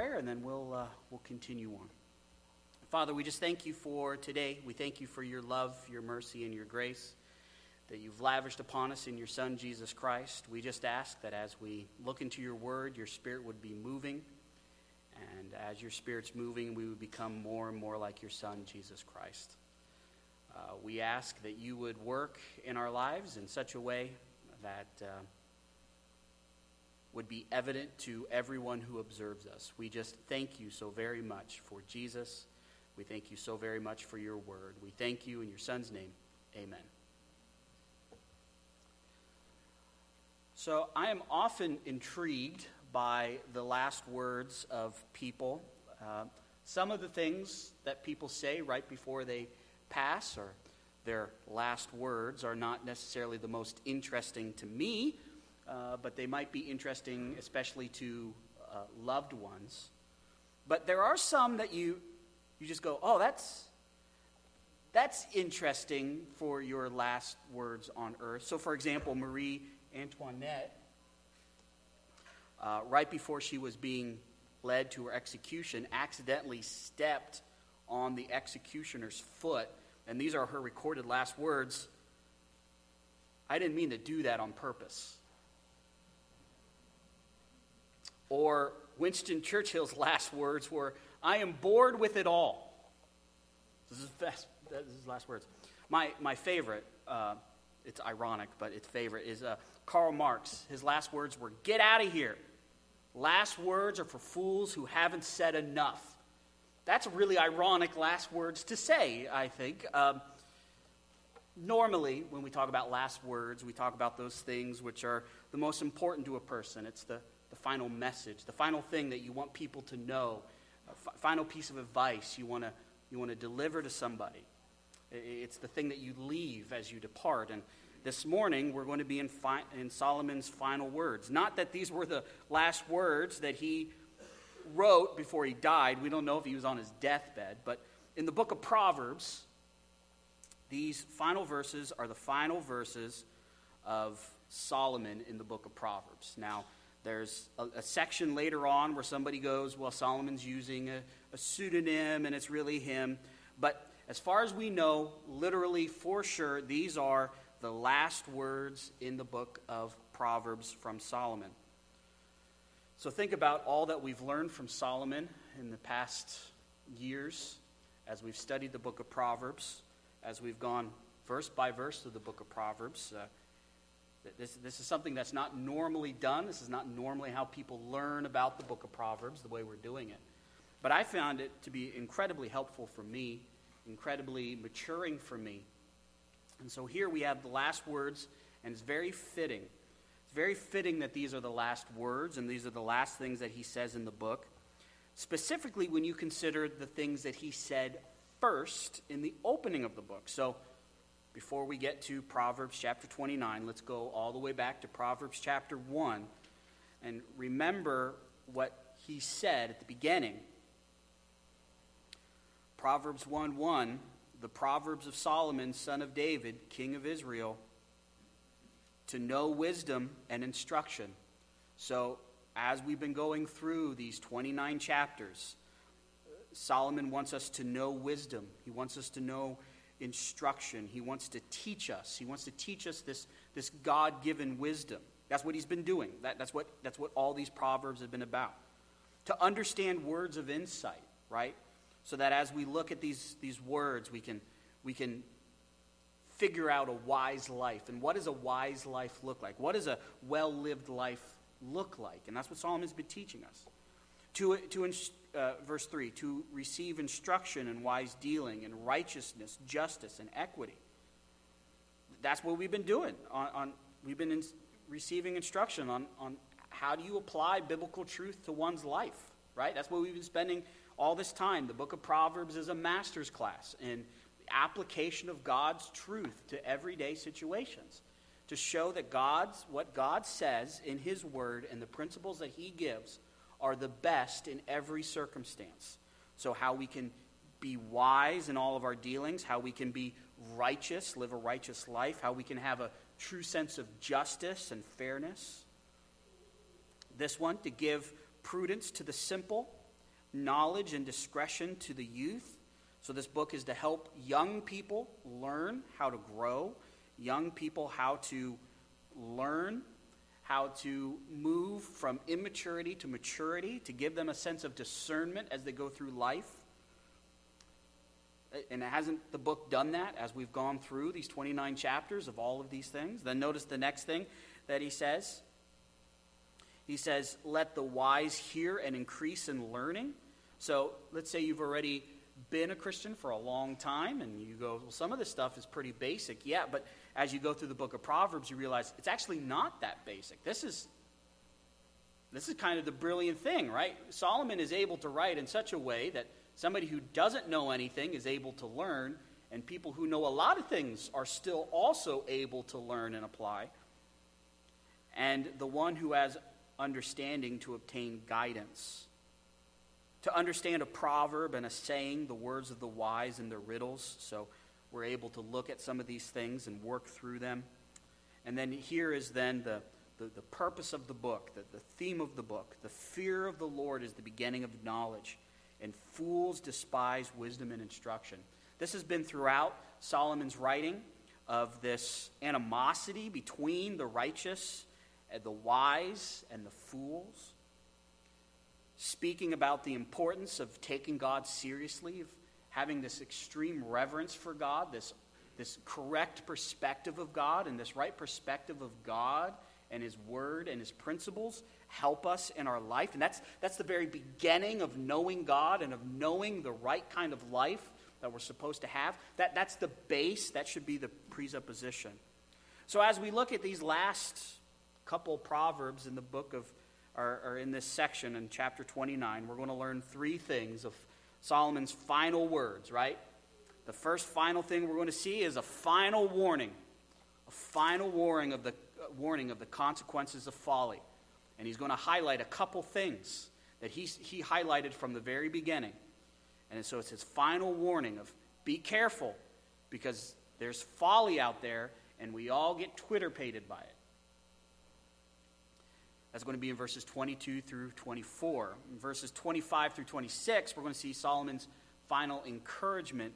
prayer, and then we'll, uh, we'll continue on. Father, we just thank you for today. We thank you for your love, your mercy, and your grace that you've lavished upon us in your Son, Jesus Christ. We just ask that as we look into your word, your spirit would be moving. And as your spirit's moving, we would become more and more like your Son, Jesus Christ. Uh, we ask that you would work in our lives in such a way that uh, would be evident to everyone who observes us. We just thank you so very much for Jesus. We thank you so very much for your word. We thank you in your Son's name. Amen. So I am often intrigued by the last words of people. Uh, some of the things that people say right before they pass or their last words are not necessarily the most interesting to me, uh, but they might be interesting especially to uh, loved ones. But there are some that you, you just go, oh, that's, that's interesting for your last words on earth. So, for example, Marie Antoinette, uh, right before she was being led to her execution, accidentally stepped on the executioner's foot. And these are her recorded last words I didn't mean to do that on purpose. Or Winston Churchill's last words were, I am bored with it all. This is, best, this is his last words. My, my favorite, uh, it's ironic, but its favorite is uh, Karl Marx. His last words were, Get out of here. Last words are for fools who haven't said enough. That's really ironic last words to say, I think. Um, normally, when we talk about last words, we talk about those things which are the most important to a person. It's the, final message, the final thing that you want people to know, f- final piece of advice you want to you want to deliver to somebody. It's the thing that you leave as you depart. And this morning, we're going to be in, fi- in Solomon's final words. Not that these were the last words that he wrote before he died. We don't know if he was on his deathbed. But in the book of Proverbs, these final verses are the final verses of Solomon in the book of Proverbs. Now, there's a, a section later on where somebody goes, Well, Solomon's using a, a pseudonym and it's really him. But as far as we know, literally for sure, these are the last words in the book of Proverbs from Solomon. So think about all that we've learned from Solomon in the past years as we've studied the book of Proverbs, as we've gone verse by verse through the book of Proverbs. Uh, this, this is something that's not normally done. This is not normally how people learn about the book of Proverbs, the way we're doing it. But I found it to be incredibly helpful for me incredibly maturing for me. And so here we have the last words, and it's very fitting. It's very fitting that these are the last words, and these are the last things that he says in the book. Specifically, when you consider the things that he said first in the opening of the book. So, before we get to Proverbs chapter 29, let's go all the way back to Proverbs chapter 1 and remember what he said at the beginning Proverbs 1 1, the Proverbs of Solomon, son of David, king of Israel, to know wisdom and instruction. So, as we've been going through these 29 chapters, Solomon wants us to know wisdom. He wants us to know instruction. He wants to teach us. He wants to teach us this, this God given wisdom. That's what he's been doing. That, that's, what, that's what all these Proverbs have been about. To understand words of insight, right? so that as we look at these, these words, we can, we can figure out a wise life. And what does a wise life look like? What does a well lived life look like? And that's what Solomon's been teaching us. To, to uh, verse 3 to receive instruction in wise dealing and righteousness, justice, and equity. That's what we've been doing. On, on we've been in, receiving instruction on, on how do you apply biblical truth to one's life, right? That's what we've been spending all this time, the book of Proverbs is a master's class in application of God's truth to everyday situations to show that God's what God says in his word and the principles that he gives are the best in every circumstance. So how we can be wise in all of our dealings, how we can be righteous, live a righteous life, how we can have a true sense of justice and fairness. This one to give prudence to the simple knowledge and discretion to the youth. So, this book is to help young people learn how to grow, young people how to learn, how to move from immaturity to maturity, to give them a sense of discernment as they go through life. And hasn't the book done that as we've gone through these 29 chapters of all of these things? Then notice the next thing that he says. He says, Let the wise hear and increase in learning. So let's say you've already been a Christian for a long time and you go, Well, some of this stuff is pretty basic. Yeah, but as you go through the book of Proverbs, you realize it's actually not that basic. This is. This is kind of the brilliant thing, right? Solomon is able to write in such a way that Somebody who doesn't know anything is able to learn, and people who know a lot of things are still also able to learn and apply. And the one who has understanding to obtain guidance. To understand a proverb and a saying, the words of the wise and their riddles. So we're able to look at some of these things and work through them. And then here is then the, the, the purpose of the book, the, the theme of the book. The fear of the Lord is the beginning of knowledge and fools despise wisdom and instruction. This has been throughout Solomon's writing of this animosity between the righteous and the wise and the fools. Speaking about the importance of taking God seriously, of having this extreme reverence for God, this, this correct perspective of God, and this right perspective of God and His Word and His principles help us in our life. And that's, that's the very beginning of knowing God and of knowing the right kind of life that we're supposed to have. That, that's the base, that should be the presupposition. So as we look at these last couple proverbs in the book of, or, or in this section in chapter 29, we're going to learn three things of Solomon's final words, right? The first final thing we're going to see is a final warning, a final warning of the, uh, warning of the consequences of folly. And he's going to highlight a couple things that he, he highlighted from the very beginning. And so it's his final warning of be careful because there's folly out there and we all get Twitter pated by it. That's going to be in verses 22 through 24. In verses 25 through 26, we're going to see Solomon's final encouragement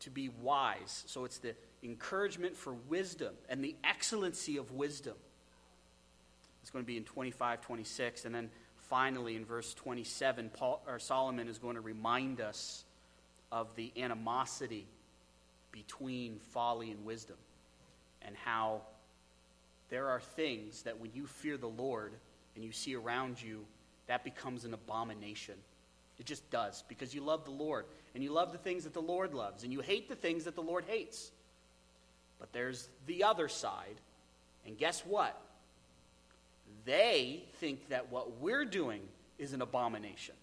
to be wise. So it's the encouragement for wisdom and the excellency of wisdom. It's going to be in 25, 26. And then finally, in verse 27, Paul, or Solomon is going to remind us of the animosity between folly and wisdom and how there are things that when you fear the Lord and you see around you, that becomes an abomination. It just does because you love the Lord and you love the things that the Lord loves and you hate the things that the Lord hates. But there's the other side. And guess what? They think that what we're doing is an abomination.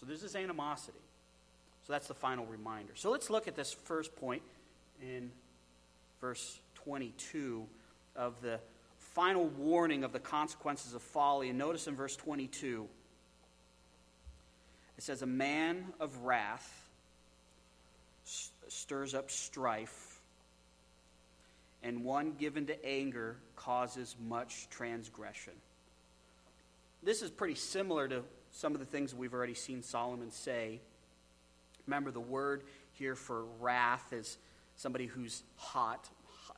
So there's this animosity. So that's the final reminder. So let's look at this first point in verse 22 of the final warning of the consequences of folly. And notice in verse 22, it says, A man of wrath stirs up strife and one given to anger causes much transgression. This is pretty similar to some of the things we've already seen Solomon say. Remember, the word here for wrath is somebody who's hot,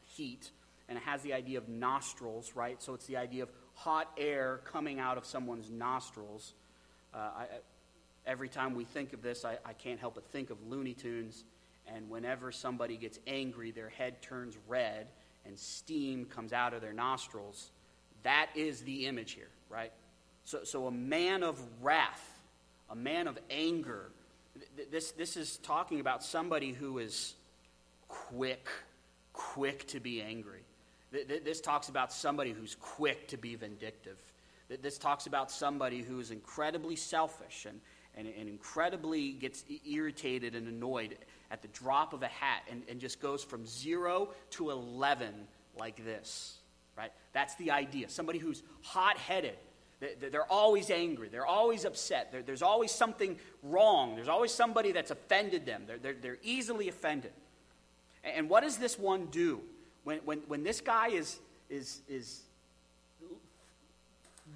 heat, and it has the idea of nostrils, right? So it's the idea of hot air coming out of someone's nostrils. Uh, I, every time we think of this, I, I can't help but think of Looney Tunes and whenever somebody gets angry, their head turns red and steam comes out of their nostrils. That is the image here, right? So, so a man of wrath, a man of anger. This, this is talking about somebody who is quick, quick to be angry. This talks about somebody who's quick to be vindictive. This talks about somebody who is incredibly selfish and, and, and incredibly gets irritated and annoyed at the drop of a hat and, and just goes from zero to 11 like this, right? That's the idea. Somebody who's hot headed. They're always angry. They're always upset. There's always something wrong. There's always somebody that's offended them. They're, they're, they're easily offended. And what does this one do? When, when, when this guy is, is, is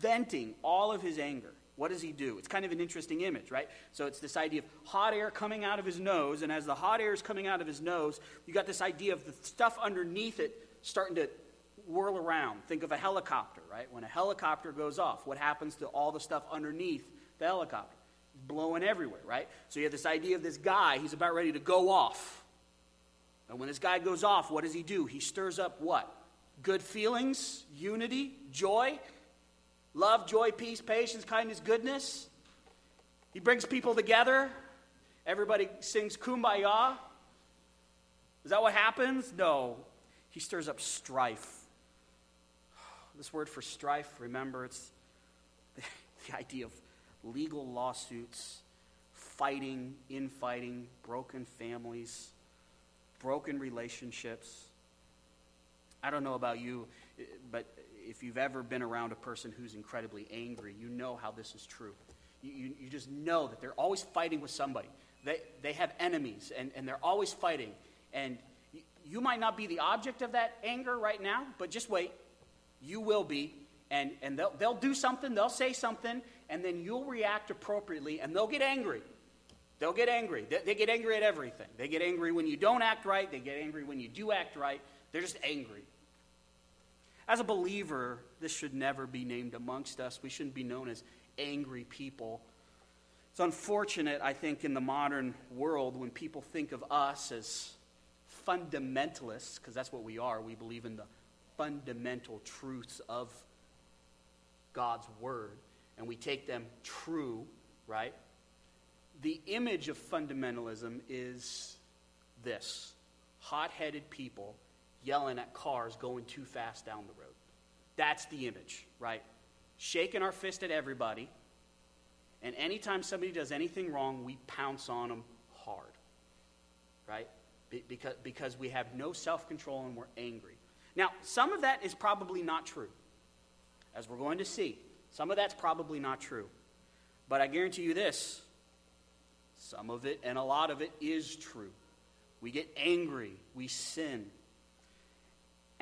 venting all of his anger, What does he do? It's kind of an interesting image, right? So it's this idea of hot air coming out of his nose, and as the hot air is coming out of his nose, you got this idea of the stuff underneath it starting to whirl around. Think of a helicopter, right? When a helicopter goes off, what happens to all the stuff underneath the helicopter? Blowing everywhere, right? So you have this idea of this guy, he's about ready to go off. And when this guy goes off, what does he do? He stirs up what? Good feelings, unity, joy, love, joy, peace, patience, kindness, goodness. He brings people together. Everybody sings kumbaya. Is that what happens? No. He stirs up strife. This word for strife, remember, it's the idea of legal lawsuits, fighting, infighting, broken families, broken relationships. I don't know about you, but if you've ever been around a person who's incredibly angry, you know how this is true. You, you, you just know that they're always fighting with somebody. They, they have enemies, and, and they're always fighting. And you, you might not be the object of that anger right now, but just wait. You will be. And, and they'll, they'll do something, they'll say something, and then you'll react appropriately, and they'll get angry. They'll get angry. They, they get angry at everything. They get angry when you don't act right, they get angry when you do act right. They're just angry. As a believer, this should never be named amongst us. We shouldn't be known as angry people. It's unfortunate, I think, in the modern world when people think of us as fundamentalists, because that's what we are. We believe in the fundamental truths of God's Word, and we take them true, right? The image of fundamentalism is this hot headed people yelling at cars going too fast down the road. That's the image, right? Shaking our fist at everybody. And anytime somebody does anything wrong, we pounce on them hard, right? Be- because, because we have no self control and we're angry. Now, some of that is probably not true, as we're going to see. Some of that's probably not true. But I guarantee you this some of it and a lot of it is true. We get angry, we sin,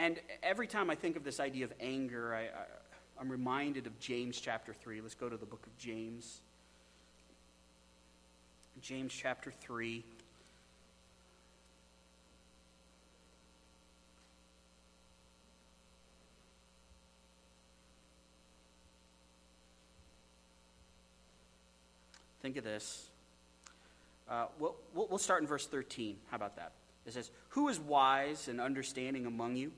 and every time I think of this idea of anger, I, I, am reminded of James chapter 3. Let's go to the book of James. James chapter 3. Think of this. Uh, we'll, we'll start in verse 13. How about that? It says, Who is wise and understanding among you?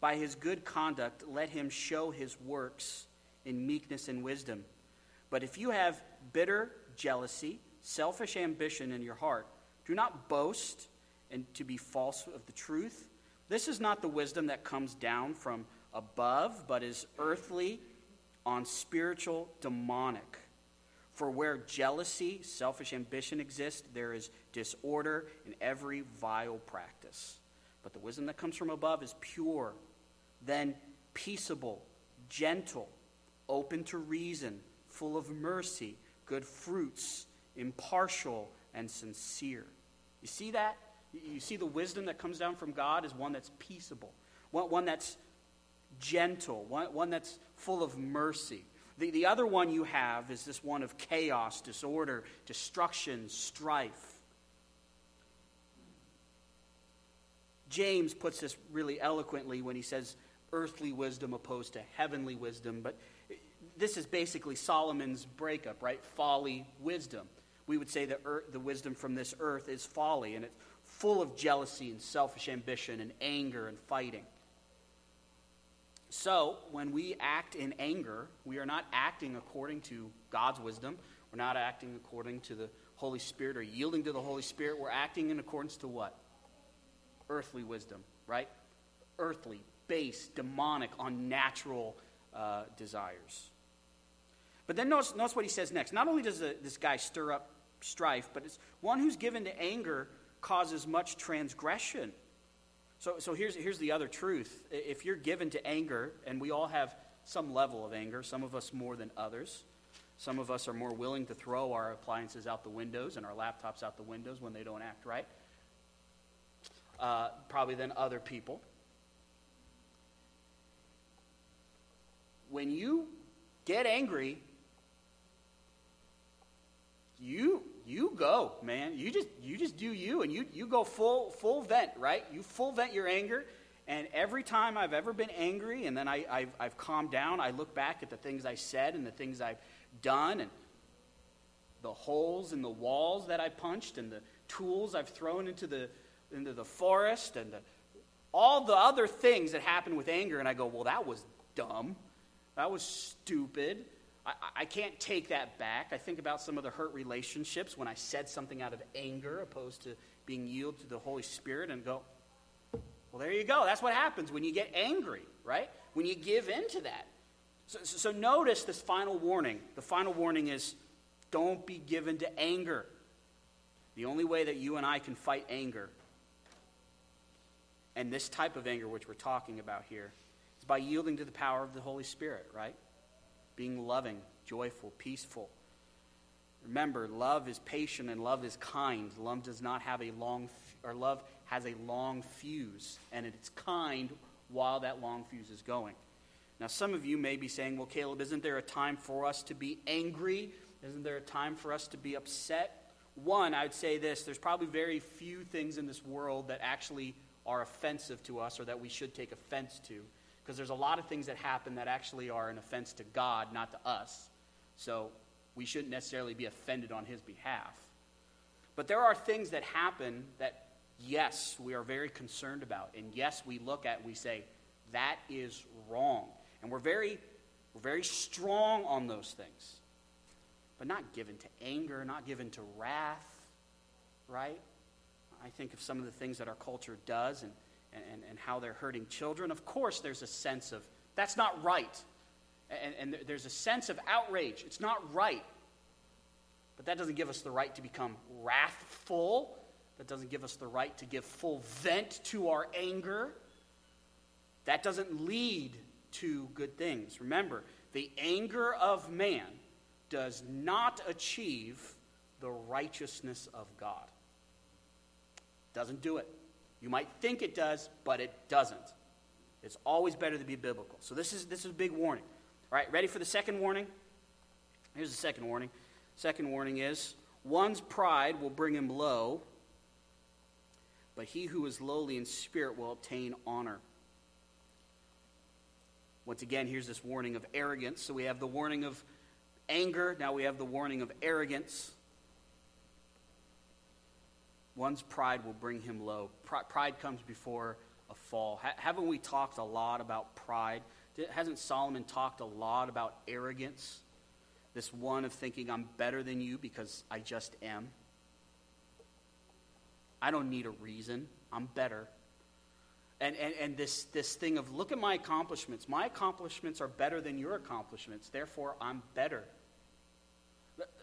By his good conduct, let him show his works in meekness and wisdom. But if you have bitter jealousy, selfish ambition in your heart, do not boast and to be false of the truth. This is not the wisdom that comes down from above, but is earthly, on spiritual, demonic. For where jealousy, selfish ambition exist, there is disorder in every vile practice. But the wisdom that comes from above is pure then peaceable, gentle, open to reason, full of mercy, good fruits, impartial, and sincere. You see that? You see the wisdom that comes down from God is one that's peaceable, one, that's gentle, one that's full of mercy. The, the other one you have is this one of chaos, disorder, destruction, strife. James puts this really eloquently when he says, earthly wisdom opposed to heavenly wisdom. But this is basically Solomon's breakup, right? Folly, wisdom. We would say that the wisdom from this earth is folly, and it's full of jealousy and selfish ambition and anger and fighting. So, when we act in anger, we are not acting according to God's wisdom. We're not acting according to the Holy Spirit or yielding to the Holy Spirit. We're acting in accordance to what? Earthly wisdom, right? Earthly, base, demonic, unnatural uh, desires. But then notice, notice what he says next. Not only does the, this guy stir up strife, but it's one who's given to anger causes much transgression. So, so here's, here's the other truth. If you're given to anger, and we all have some level of anger, some of us more than others, some of us are more willing to throw our appliances out the windows and our laptops out the windows when they don't act right, uh, probably than other people. When you get angry, you go, man. You just you just do you and you you go full full vent, right? You full vent your anger. And every time I've ever been angry and then I, I've, I've calmed down, I look back at the things I said and the things I've done and the holes in the walls that I punched and the tools I've thrown into the, into the forest and the, all the other things that happen with anger. And I go, well, that was dumb. That was stupid. I, I can't take that back. I think about some of the hurt relationships when I said something out of anger opposed to being yielded to the Holy Spirit and go, well, there you go. That's what happens when you get angry, right? When you give in to that. So, so, so notice this final warning. The final warning is don't be given to anger. The only way that you and I can fight anger, and this type of anger which we're talking about here, is by yielding to the power of the Holy Spirit, right? Being loving, joyful, peaceful. Remember, love is patient and love is kind. Love does not have a long, or love has a long fuse, and it's kind while that long fuse is going. Now, some of you may be saying, well, Caleb, isn't there a time for us to be angry? Isn't there a time for us to be upset? One, I would say this there's probably very few things in this world that actually are offensive to us or that we should take offense to. Because there's a lot of things that happen that actually are an offense to God, not to us. So we shouldn't necessarily be offended on his behalf. But there are things that happen that, yes, we are very concerned about. And yes, we look at we say, that is wrong. And we're very, we're very strong on those things but not given to anger, not given to wrath, right? I think of some of the things that our culture does and, and, and how they're hurting children. Of course, there's a sense of that's not right. And, and there's a sense of outrage. It's not right. But that doesn't give us the right to become wrathful. That doesn't give us the right to give full vent to our anger. That doesn't lead to good things. Remember, the anger of man does not achieve the righteousness of God. Doesn't do it. You might think it does, but it doesn't. It's always better to be biblical. So this is this is a big warning. All right, ready for the second warning? Here's the second warning. Second warning is one's pride will bring him low, but he who is lowly in spirit will obtain honor. Once again, here's this warning of arrogance. So we have the warning of anger. Now we have the warning of arrogance. One's pride will bring him low. Pride comes before a fall. haven't we talked a lot about pride? Hasn't Solomon talked a lot about arrogance? This one of thinking I'm better than you because I just am. I don't need a reason. I'm better. And, and, and this, this thing of look at my accomplishments. My accomplishments are better than your accomplishments. Therefore, I'm better.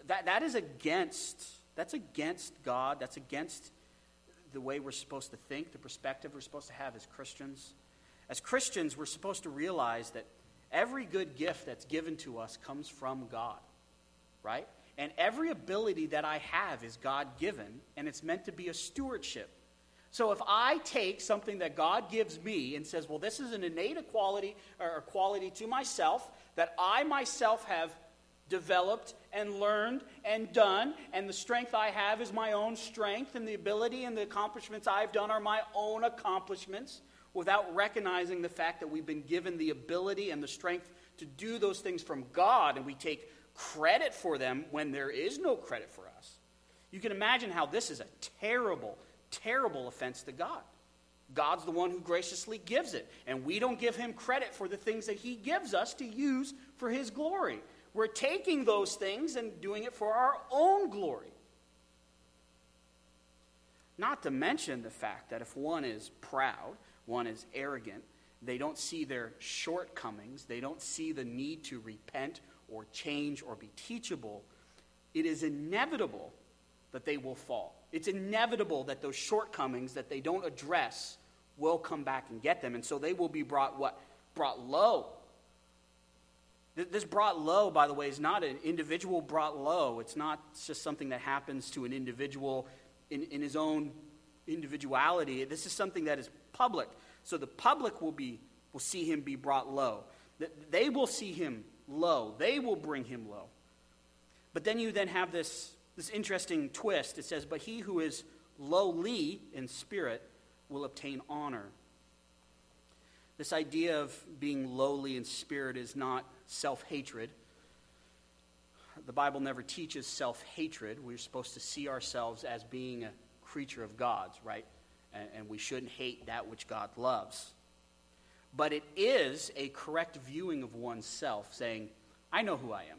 That, that is against, that's against God. That's against the way we're supposed to think, the perspective we're supposed to have as Christians. As Christians, we're supposed to realize that every good gift that's given to us comes from God, right? And every ability that I have is God given, and it's meant to be a stewardship. So if I take something that God gives me and says, well, this is an innate equality or quality to myself that I myself have developed and learned and done, and the strength I have is my own strength, and the ability and the accomplishments I've done are my own accomplishments, without recognizing the fact that we've been given the ability and the strength to do those things from God, and we take credit for them when there is no credit for us. You can imagine how this is a terrible, terrible offense to God. God's the one who graciously gives it, and we don't give him credit for the things that he gives us to use for his glory. We're taking those things and doing it for our own glory. Not to mention the fact that if one is proud, one is arrogant, they don't see their shortcomings, they don't see the need to repent or change or be teachable, it is inevitable that they will fall. It's inevitable that those shortcomings that they don't address will come back and get them. And so they will be brought what? Brought low this brought low, by the way, is not an individual brought low. It's not just something that happens to an individual in, in his own individuality. This is something that is public. So the public will, be, will see him be brought low. They will see him low. They will bring him low. But then you then have this, this interesting twist. It says, But he who is lowly in spirit will obtain honor. This idea of being lowly in spirit is not self hatred. The Bible never teaches self hatred. We're supposed to see ourselves as being a creature of God's, right? And, and we shouldn't hate that which God loves. But it is a correct viewing of oneself, saying, I know who I am.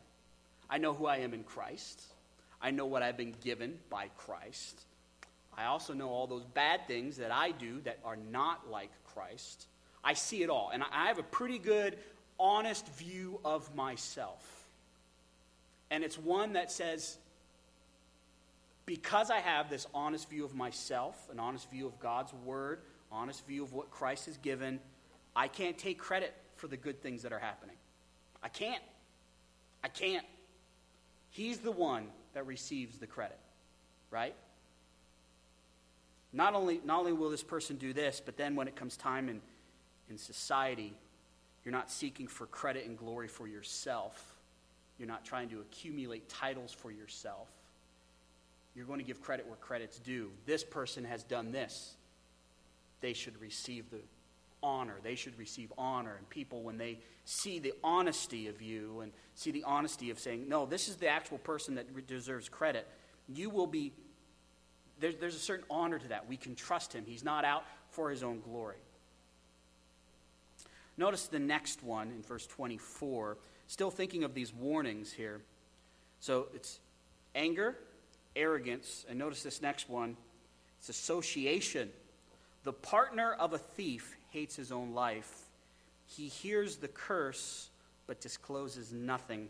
I know who I am in Christ. I know what I've been given by Christ. I also know all those bad things that I do that are not like Christ. I see it all. And I have a pretty good, honest view of myself. And it's one that says, because I have this honest view of myself, an honest view of God's word, honest view of what Christ has given, I can't take credit for the good things that are happening. I can't. I can't. He's the one that receives the credit, right? Not only, not only will this person do this, but then when it comes time in, in society, you're not seeking for credit and glory for yourself. You're not trying to accumulate titles for yourself. You're going to give credit where credit's due. This person has done this. They should receive the honor. They should receive honor. And people, when they see the honesty of you and see the honesty of saying, no, this is the actual person that deserves credit, you will be, there's, there's a certain honor to that. We can trust him. He's not out for his own glory. Notice the next one in verse 24. Still thinking of these warnings here. So it's anger, arrogance, and notice this next one it's association. The partner of a thief hates his own life. He hears the curse, but discloses nothing.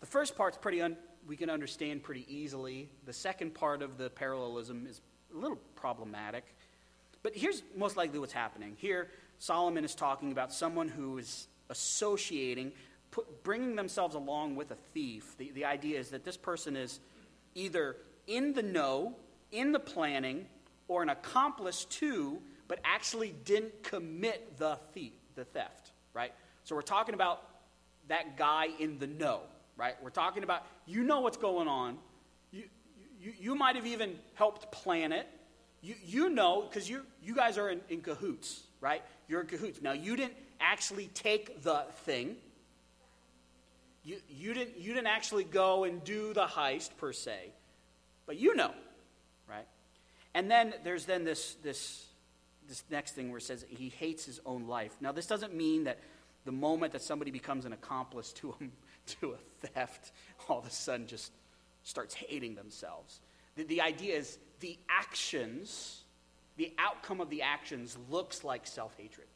The first part's pretty un- we can understand pretty easily. The second part of the parallelism is a little problematic. But here's most likely what's happening. Here, Solomon is talking about someone who is associating, put, bringing themselves along with a thief. The, the idea is that this person is either in the know, in the planning, or an accomplice to but actually didn't commit the thief, the theft, right? So we're talking about that guy in the know, right? We're talking about you know what's going on. You, you, you might have even helped plan it. You, you know, because you, you guys are in, in cahoots, right? You're cahoots. Now, you didn't actually take the thing. You, you, didn't, you didn't actually go and do the heist per se, but you know, right? And then there's then this, this this next thing where it says he hates his own life. Now, this doesn't mean that the moment that somebody becomes an accomplice to a, to a theft, all of a sudden just starts hating themselves. The, the idea is the actions, the outcome of the actions looks like self hatred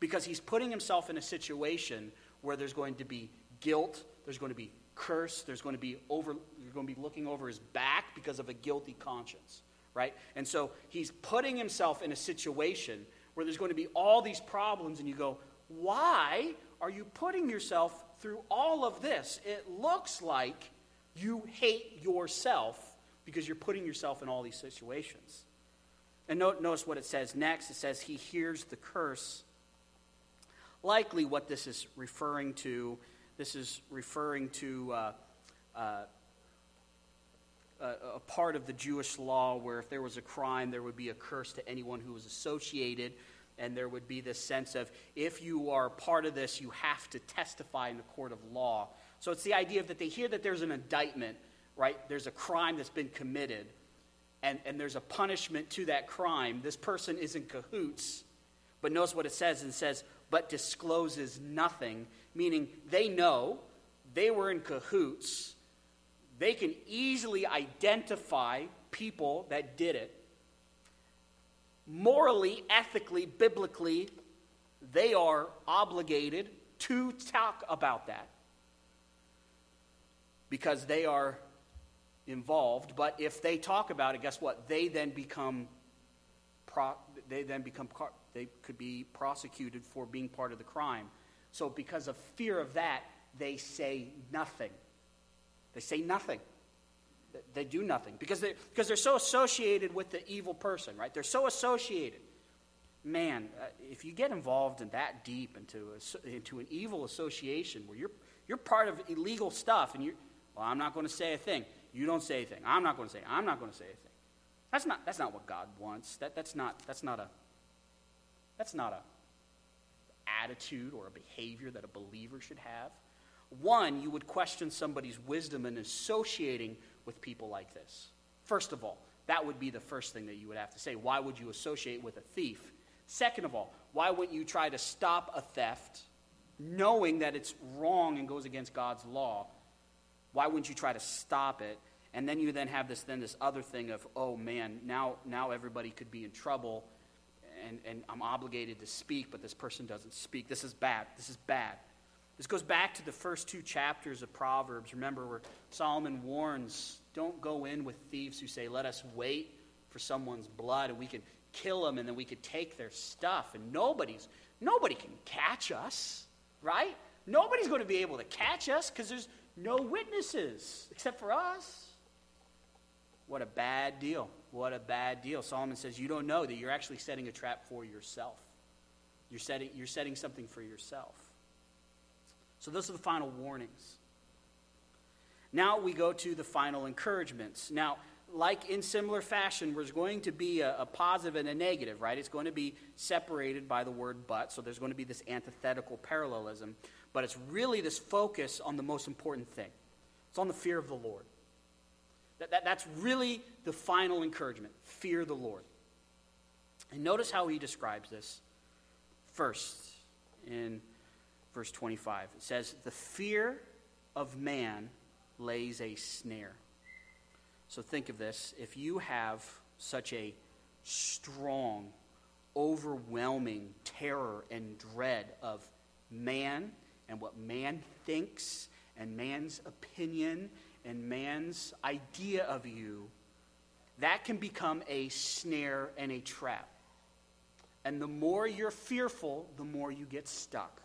because he's putting himself in a situation where there's going to be guilt, there's going to be curse, there's going to be over, you're going to be looking over his back because of a guilty conscience right? And so he's putting himself in a situation where there's going to be all these problems, and you go, why are you putting yourself through all of this? It looks like you hate yourself because you're putting yourself in all these situations. And notice what it says next. It says, He hears the curse. Likely, what this is referring to, this is referring to uh, uh, a, part of the Jewish law where if there was a crime, there would be a curse to anyone who was associated. And there would be this sense of if you are part of this, you have to testify in the court of law. So it's the idea that they hear that there's an indictment, right? There's a crime that's been committed, and, and there's a punishment to that crime. This person is in cahoots. But knows what it says. and says, but discloses nothing, meaning they know they were in cahoots they can easily identify people that did it. Morally, ethically, biblically, they are obligated to talk about that because they are involved. But if they talk about it, guess what? They then become pro- they then become they could be prosecuted for being part of the crime. So because of fear of that, they say nothing. They say nothing. They do nothing because they're, because they're so associated with the evil person, right? They're so associated. Man, uh, if you get involved in that deep into, a, into an evil association where you're, you're part of illegal stuff and you're, well, I'm not going to say a thing. You don't say anything. I'm not going to say. I'm not going to say anything. That's not, that's not what God wants. That, that's, not, that's, not a, that's not a attitude or a behavior that a believer should have. One, you would question somebody's wisdom in associating with people like this. First of all, that would be the first thing that you would have to say. Why would you associate with a thief? Second of all, why wouldn't you try to stop a theft knowing that it's wrong and goes against God's law? Why wouldn't you try to stop it? And then you then have this then this other thing of, oh man, now now everybody could be in trouble and, and I'm obligated to speak, but this person doesn't speak. This is bad. This is bad. This goes back to the first two chapters of Proverbs. Remember where Solomon warns, don't go in with thieves who say, let us wait for someone's blood and we can kill them and then we could take their stuff. And nobody's nobody can catch us, right? Nobody's going to be able to catch us because there's no witnesses except for us. What a bad deal. What a bad deal. Solomon says, You don't know that you're actually setting a trap for yourself. You're setting, you're setting something for yourself. So, those are the final warnings. Now we go to the final encouragements. Now, like in similar fashion, there's going to be a, a, positive and a negative, right? It's going to be separated by the word but, so there's going to be this antithetical parallelism. But it's really this focus on the most important thing it's on the fear of the Lord. That, that, that's really the final encouragement fear the Lord. And notice how he describes this first in verse 25. It says, The fear of man lays a snare. So think of this. If you have such a strong, overwhelming terror and dread of man and what man thinks and man's opinion and man's idea of you, that can become a snare and a trap. And the more you're fearful, the more you get stuck.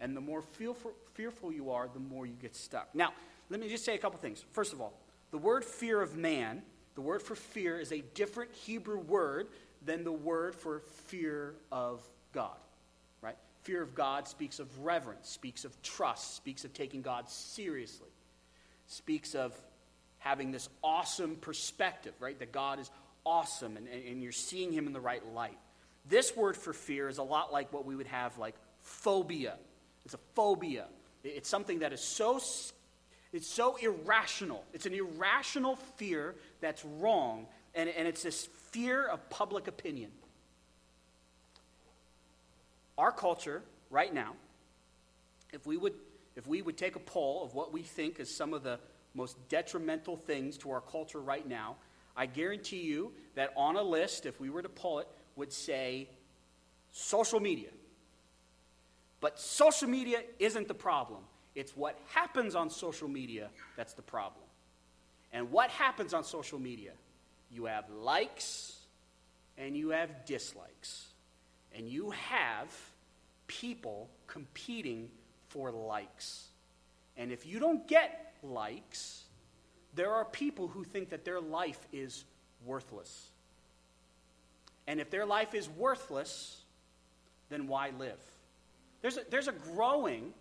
And the more fearful, fearful you are, the more you get stuck. Now, let me just say a couple things. First of all, the word fear of man, the word for fear, is a different Hebrew word than the word for fear of God. Fear of God speaks of reverence, speaks of trust, speaks of taking God seriously speaks of having this awesome perspective, right? That God is awesome and, and you're seeing him in the right light. This word for fear is a lot like what we would have like phobia. It's a phobia. It's something that is so it's so irrational. It's an irrational fear that's wrong, and, and it's this fear of public opinion. Our culture, right now, if we would if we would take a poll of what we think is some of the most detrimental things to our culture right now, I guarantee you that on a list, if we were to pull it, would say social media. But social media isn't the problem. It's what happens on social media that's the problem. And what happens on social media? You have likes and you have dislikes. And you have people competing for likes. And if you don't get likes, there are people who think that their life is worthless. And if their life is worthless, then why live? There's a, there's a growing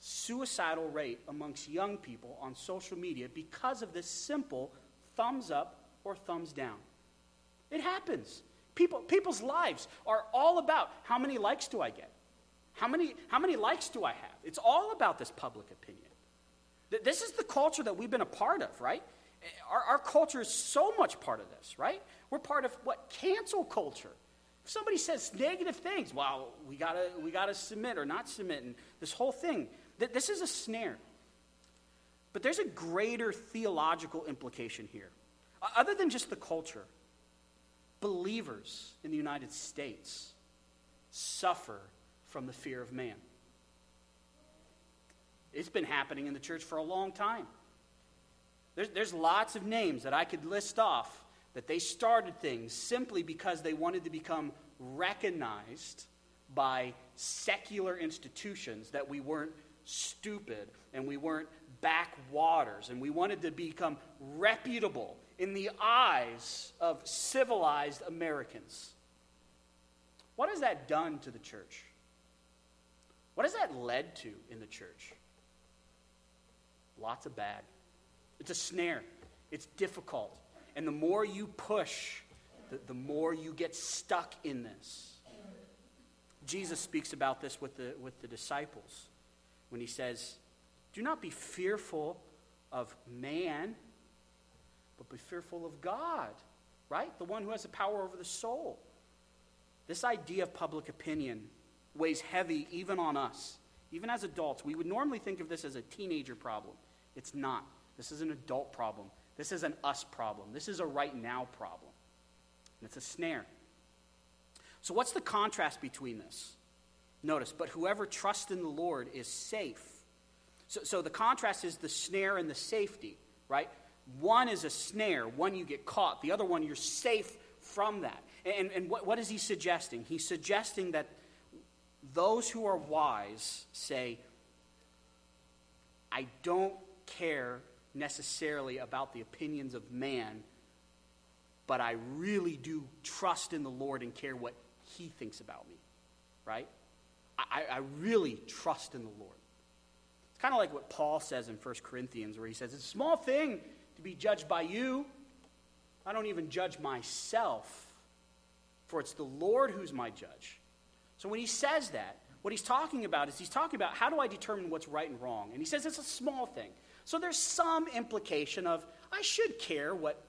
suicidal rate amongst young people on social media because of this simple thumbs up or thumbs down. It happens. People, people's lives are all about how many likes do I get? How many, how many likes do I have? It's all about this public opinion. This is the culture that we've been a part of, right? Eh, our, our culture is so much part of this, right? We're part of what? Cancel culture. If somebody says negative things, well, we gotta, we gotta submit or not submit, and this whole thing. This is a snare. But there's a greater theological implication here. Other than just the culture, believers in the United States suffer from the fear of man. It's been happening in the church for a long time. There's, there's lots of names that I could list off that they started things simply because they wanted to become recognized by secular institutions that we weren't stupid and we weren't backwaters and we wanted to become reputable in the eyes of civilized Americans. What has that done to the church? What has that led to in the church? Lots of bad. It's a snare. It's difficult. And the more you push, the, the more you get stuck in this. Jesus speaks about this with the, with the disciples when he says, Do not be fearful of man, but be fearful of God, right? The one who has the power over the soul. This idea of public opinion weighs heavy even on us. Even as adults, we would normally think of this as a teenager problem. It's not. This is an adult problem. This is an us problem. This is a right now problem. And it's a snare. So, what's the contrast between this? Notice, but whoever trusts in the Lord is safe. So, so the contrast is the snare and the safety, right? One is a snare, one you get caught, the other one you're safe from that. And, and what, what is he suggesting? He's suggesting that those who are wise say, I don't care necessarily about the opinions of man, but I really do trust in the Lord and care what he thinks about me, right? I, I really trust in the Lord. It's kind of like what Paul says in 1 Corinthians, where he says, It's a small thing to be judged by you. I don't even judge myself, for it's the Lord who's my judge. So when he says that, what he's talking about is he's talking about how do I determine what's right and wrong? And he says it's a small thing. So there's some implication of I should care what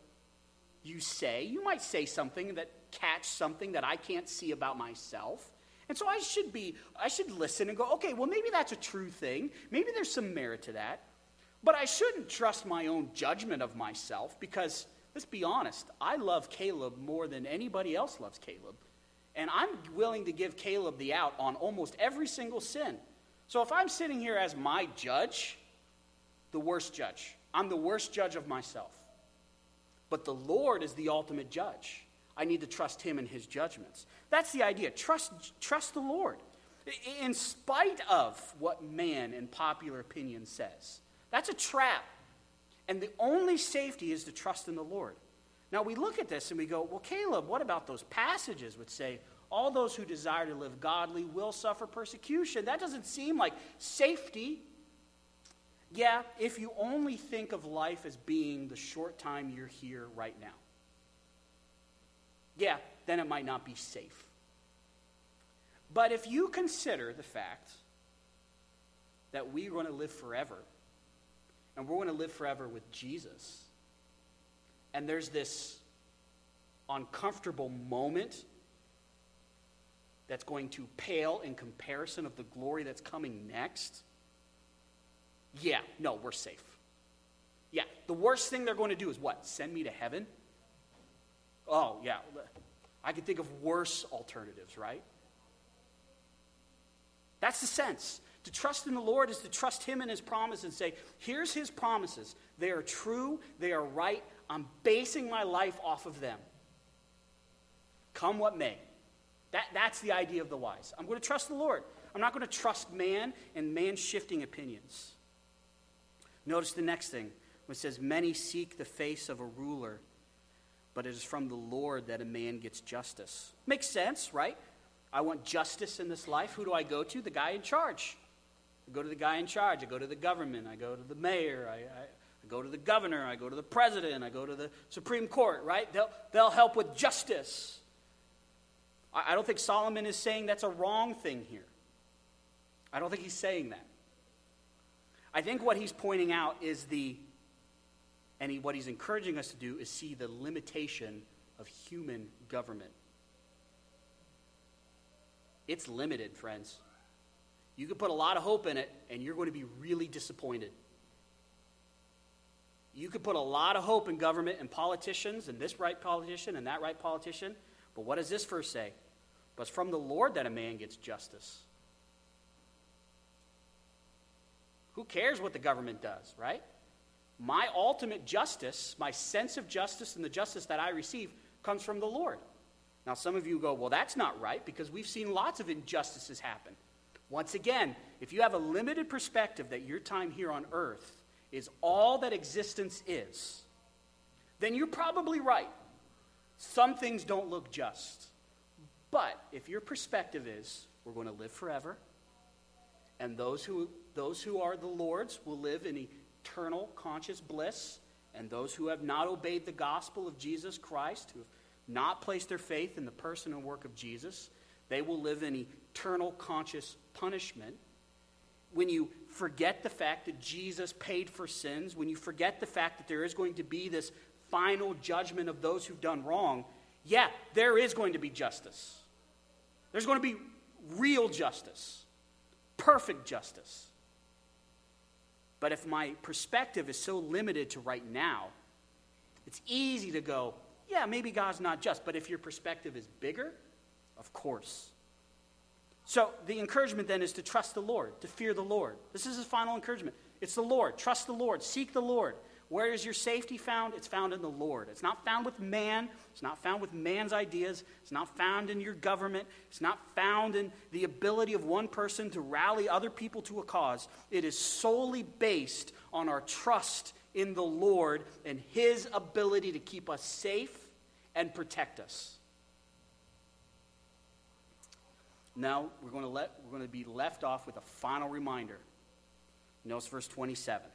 you say. You might say something that catch something that I can't see about myself. And so I should be, I should listen and go, okay, well, maybe that's a true thing. Maybe there's some merit to that. But I shouldn't trust my own judgment of myself because, let's be honest, I love Caleb more than anybody else loves Caleb. And I'm willing to give Caleb the out on almost every single sin. So if I'm sitting here as my judge, the worst judge, I'm the worst judge of myself. But the Lord is the ultimate judge. I need to trust him in his judgments. That's the idea. Trust, trust the Lord. In spite of what man and popular opinion says. That's a trap. And the only safety is to trust in the Lord. Now we look at this and we go, well, Caleb, what about those passages which say, all those who desire to live godly will suffer persecution? That doesn't seem like safety. Yeah, if you only think of life as being the short time you're here right now. Yeah, then it might not be safe. But if you consider the fact that we're going to live forever, and we're going to live forever with Jesus, and there's this uncomfortable moment that's going to pale in comparison of the glory that's coming next, yeah, no, we're safe. Yeah, the worst thing they're going to do is what? Send me to heaven? Oh, yeah. I can think of worse alternatives, right? That's the sense. To trust in the Lord is to trust Him and His promise and say, here's His promises. They are true, they are right. I'm basing my life off of them. Come what may. That, that's the idea of the wise. I'm going to trust the Lord. I'm not going to trust man and man's shifting opinions. Notice the next thing, it says, Many seek the face of a ruler, but it is from the Lord that a man gets justice. Makes sense, right? I want justice in this life. Who do I go to? The guy in charge. I go to the guy in charge. I go to the government. I go to the mayor. I, I, I go to the governor. I go to the president. I go to the Supreme Court, right? They'll, they'll help with justice. I, I don't think Solomon is saying that's a wrong thing here. I don't think he's saying that. I think what he's pointing out is the, and he, what he's encouraging us to do is see the limitation of human government. It's limited, friends. You can put a lot of hope in it, and you're going to be really disappointed. You could put a lot of hope in government and politicians, and this right politician and that right politician, but what does this verse say? But it's from the Lord that a man gets justice. Who cares what the government does, right? My ultimate justice, my sense of justice and the justice that I receive, comes from the Lord. Now, some of you go, well, that's not right because we've seen lots of injustices happen. Once again, if you have a limited perspective that your time here on earth is all that existence is, then you're probably right. Some things don't look just. But if your perspective is, we're going to live forever, and those who, those who are the Lord's will live in eternal conscious bliss, and those who have not obeyed the gospel of Jesus Christ, who have not placed their faith in the person and work of Jesus, they will live in eternal conscious punishment. When you forget the fact that Jesus paid for sins, when you forget the fact that there is going to be this final judgment of those who've done wrong, yeah, there is going to be justice. There's going to be real justice, perfect justice. But if my perspective is so limited to right now, it's easy to go, yeah, maybe God's not just. But if your perspective is bigger, of course. So the encouragement then is to trust the Lord, to fear the Lord. This is his final encouragement. It's the Lord. Trust the Lord. Seek the Lord. Where is your safety found? It's found in the Lord. It's not found with man. It's not found with man's ideas. It's not found in your government. It's not found in the ability of one person to rally other people to a cause. It is solely based on our trust in the Lord and his ability to keep us safe and protect us. Now, we're going to, let, we're going to be left off with a final reminder. Notice verse 27.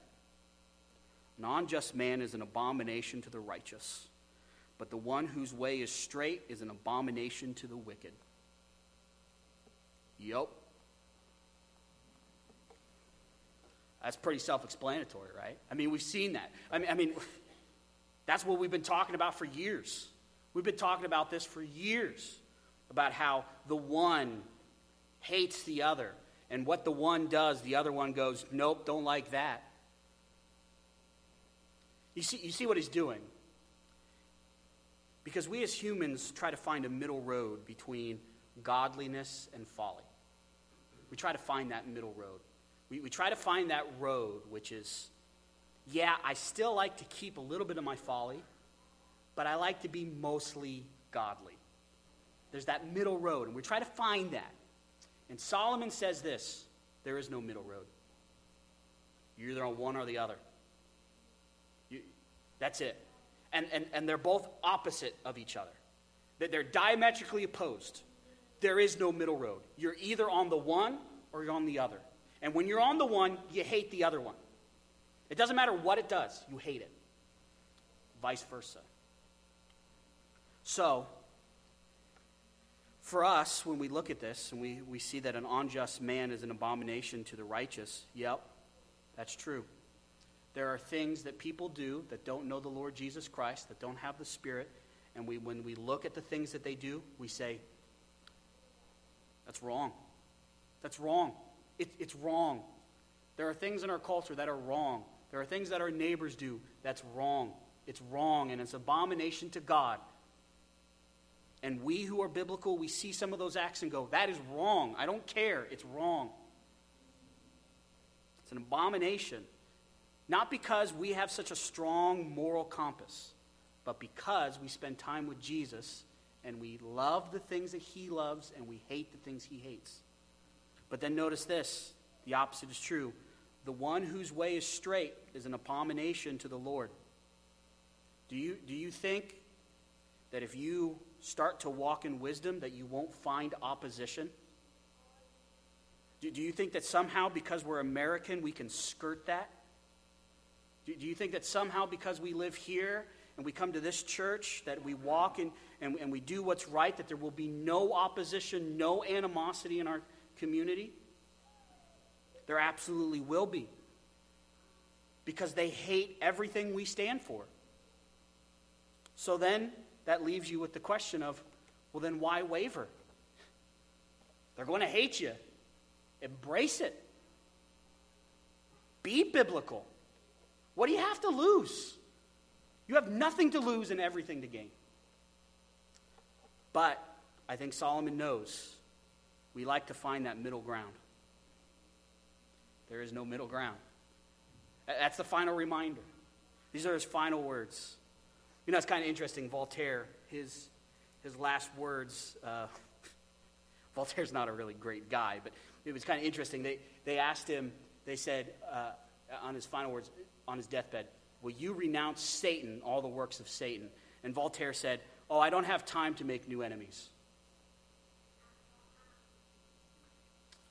An unjust man is an abomination to the righteous, but the one whose way is straight is an abomination to the wicked. Yup. That's pretty self explanatory, right? I mean, we've seen that. I mean, I mean, that's what we've been talking about for years. We've been talking about this for years about how the one hates the other, and what the one does, the other one goes, Nope, don't like that. You see, you see what he's doing? Because we as humans try to find a middle road between godliness and folly. We try to find that middle road. We, we try to find that road which is, yeah, I still like to keep a little bit of my folly, but I like to be mostly godly. There's that middle road, and we try to find that. And Solomon says this there is no middle road. You're either on one or the other. That's it. And, and, and they're both opposite of each other. That they're diametrically opposed. There is no middle road. You're either on the one or you're on the other. And when you're on the one, you hate the other one. It doesn't matter what it does, you hate it. Vice versa. So, for us, when we look at this and we, we see that an unjust man is an abomination to the righteous, yep, that's true. There are things that people do that don't know the Lord Jesus Christ, that don't have the Spirit, and we, when we look at the things that they do, we say, that's wrong. That's wrong. It, it's wrong. There are things in our culture that are wrong. There are things that our neighbors do that's wrong. It's wrong, and it's abomination to God. And we who are biblical, we see some of those acts and go, that is wrong. I don't care. It's wrong. It's an abomination. Not because we have such a strong moral compass, but because we spend time with Jesus and we love the things that he loves and we hate the things he hates. But then notice this the opposite is true. The one whose way is straight is an abomination to the Lord. Do you, do you think that if you start to walk in wisdom that you won't find opposition? Do, do you think that somehow because we're American we can skirt that? Do, do you think that somehow because we live here and we come to this church, that we walk in, and, and we do what's right, that there will be no opposition, no animosity in our community? There absolutely will be. Because they hate everything we stand for. So then that leaves you with the question of well, then why waver? They're going to hate you. Embrace it. Be biblical. What do you have to lose? You have nothing to lose and everything to gain. But I think Solomon knows we like to find that middle ground. There is no middle ground. That's the final reminder. These are his final words. You know, it's kind of interesting. Voltaire, his, his last words, uh, Voltaire's not a really great guy, but it was kind of interesting. They, they asked him, they said, uh, on his final words, on his deathbed, Will you renounce Satan, all the works of Satan? And Voltaire said, Oh, I don't have time to make new enemies.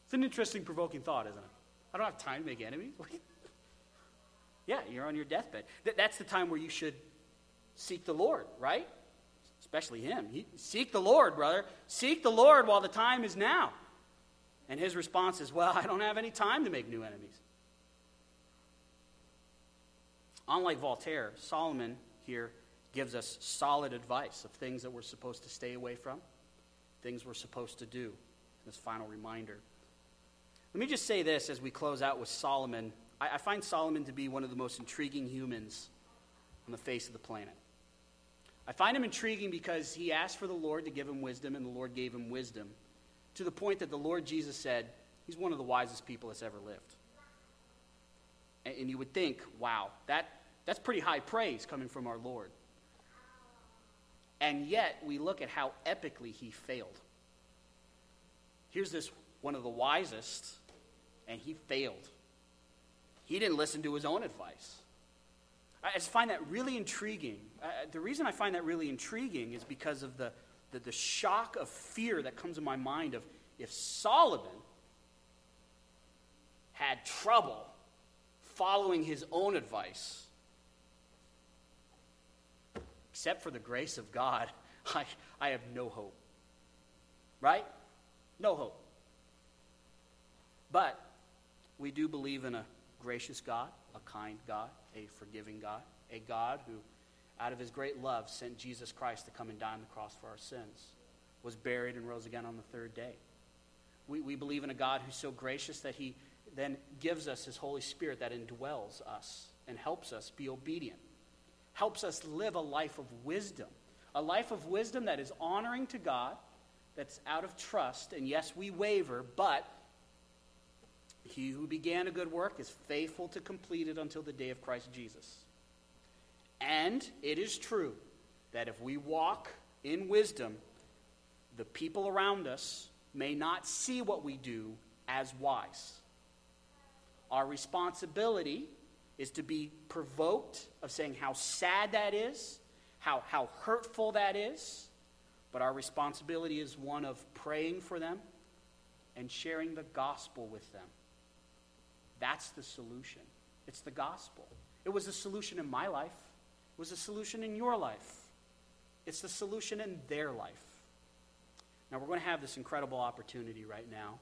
It's an interesting, provoking thought, isn't it? I don't have time to make enemies. Yeah, you're on your deathbed. Th- that's the time where you should seek the Lord, right? Especially him. He, seek the Lord, brother. Seek the Lord while the time is now. And his response is, Well, I don't have any time to make new enemies. Unlike Voltaire, Solomon here gives us solid advice of things that we're supposed to stay away from, things we're supposed to do. This final reminder. Let me just say this as we close out with Solomon. I, I find Solomon to be one of the most intriguing humans on the face of the planet. I find him intriguing because he asked for the Lord to give him wisdom, and the Lord gave him wisdom to the point that the Lord Jesus said, He's one of the wisest people that's ever lived. And, you would think, wow, that, that's pretty high praise coming from our Lord. And yet, we look at how epically he failed. Here's this one of the wisest, and he failed. He didn't listen to his own advice. I just find that really intriguing. Uh, the reason I find that really intriguing is because of the, the, the shock of fear that comes in my mind of if Solomon had trouble following his own advice, except for the grace of God, I, I have no hope. Right? No hope. But we do believe in a gracious God, a kind God, a forgiving God, a God who, out of his great love, sent Jesus Christ to come and die on the cross for our sins, was buried and rose again on the third day. We, we believe in a God who's so gracious that he then gives us his Holy Spirit that indwells us and helps us be obedient, helps us live a life of wisdom, a life of wisdom that is honoring to God, that's out of trust. And yes, we waver, but he who began a good work is faithful to complete it until the day of Christ Jesus. And it is true that if we walk in wisdom, the people around us may not see what we do as wise. Our responsibility is to be provoked of saying how sad that is, how, how hurtful that is, but our responsibility is one of praying for them and sharing the gospel with them. That's the solution. It's the gospel. It was a solution in my life, it was a solution in your life, it's the solution in their life. Now, we're going to have this incredible opportunity right now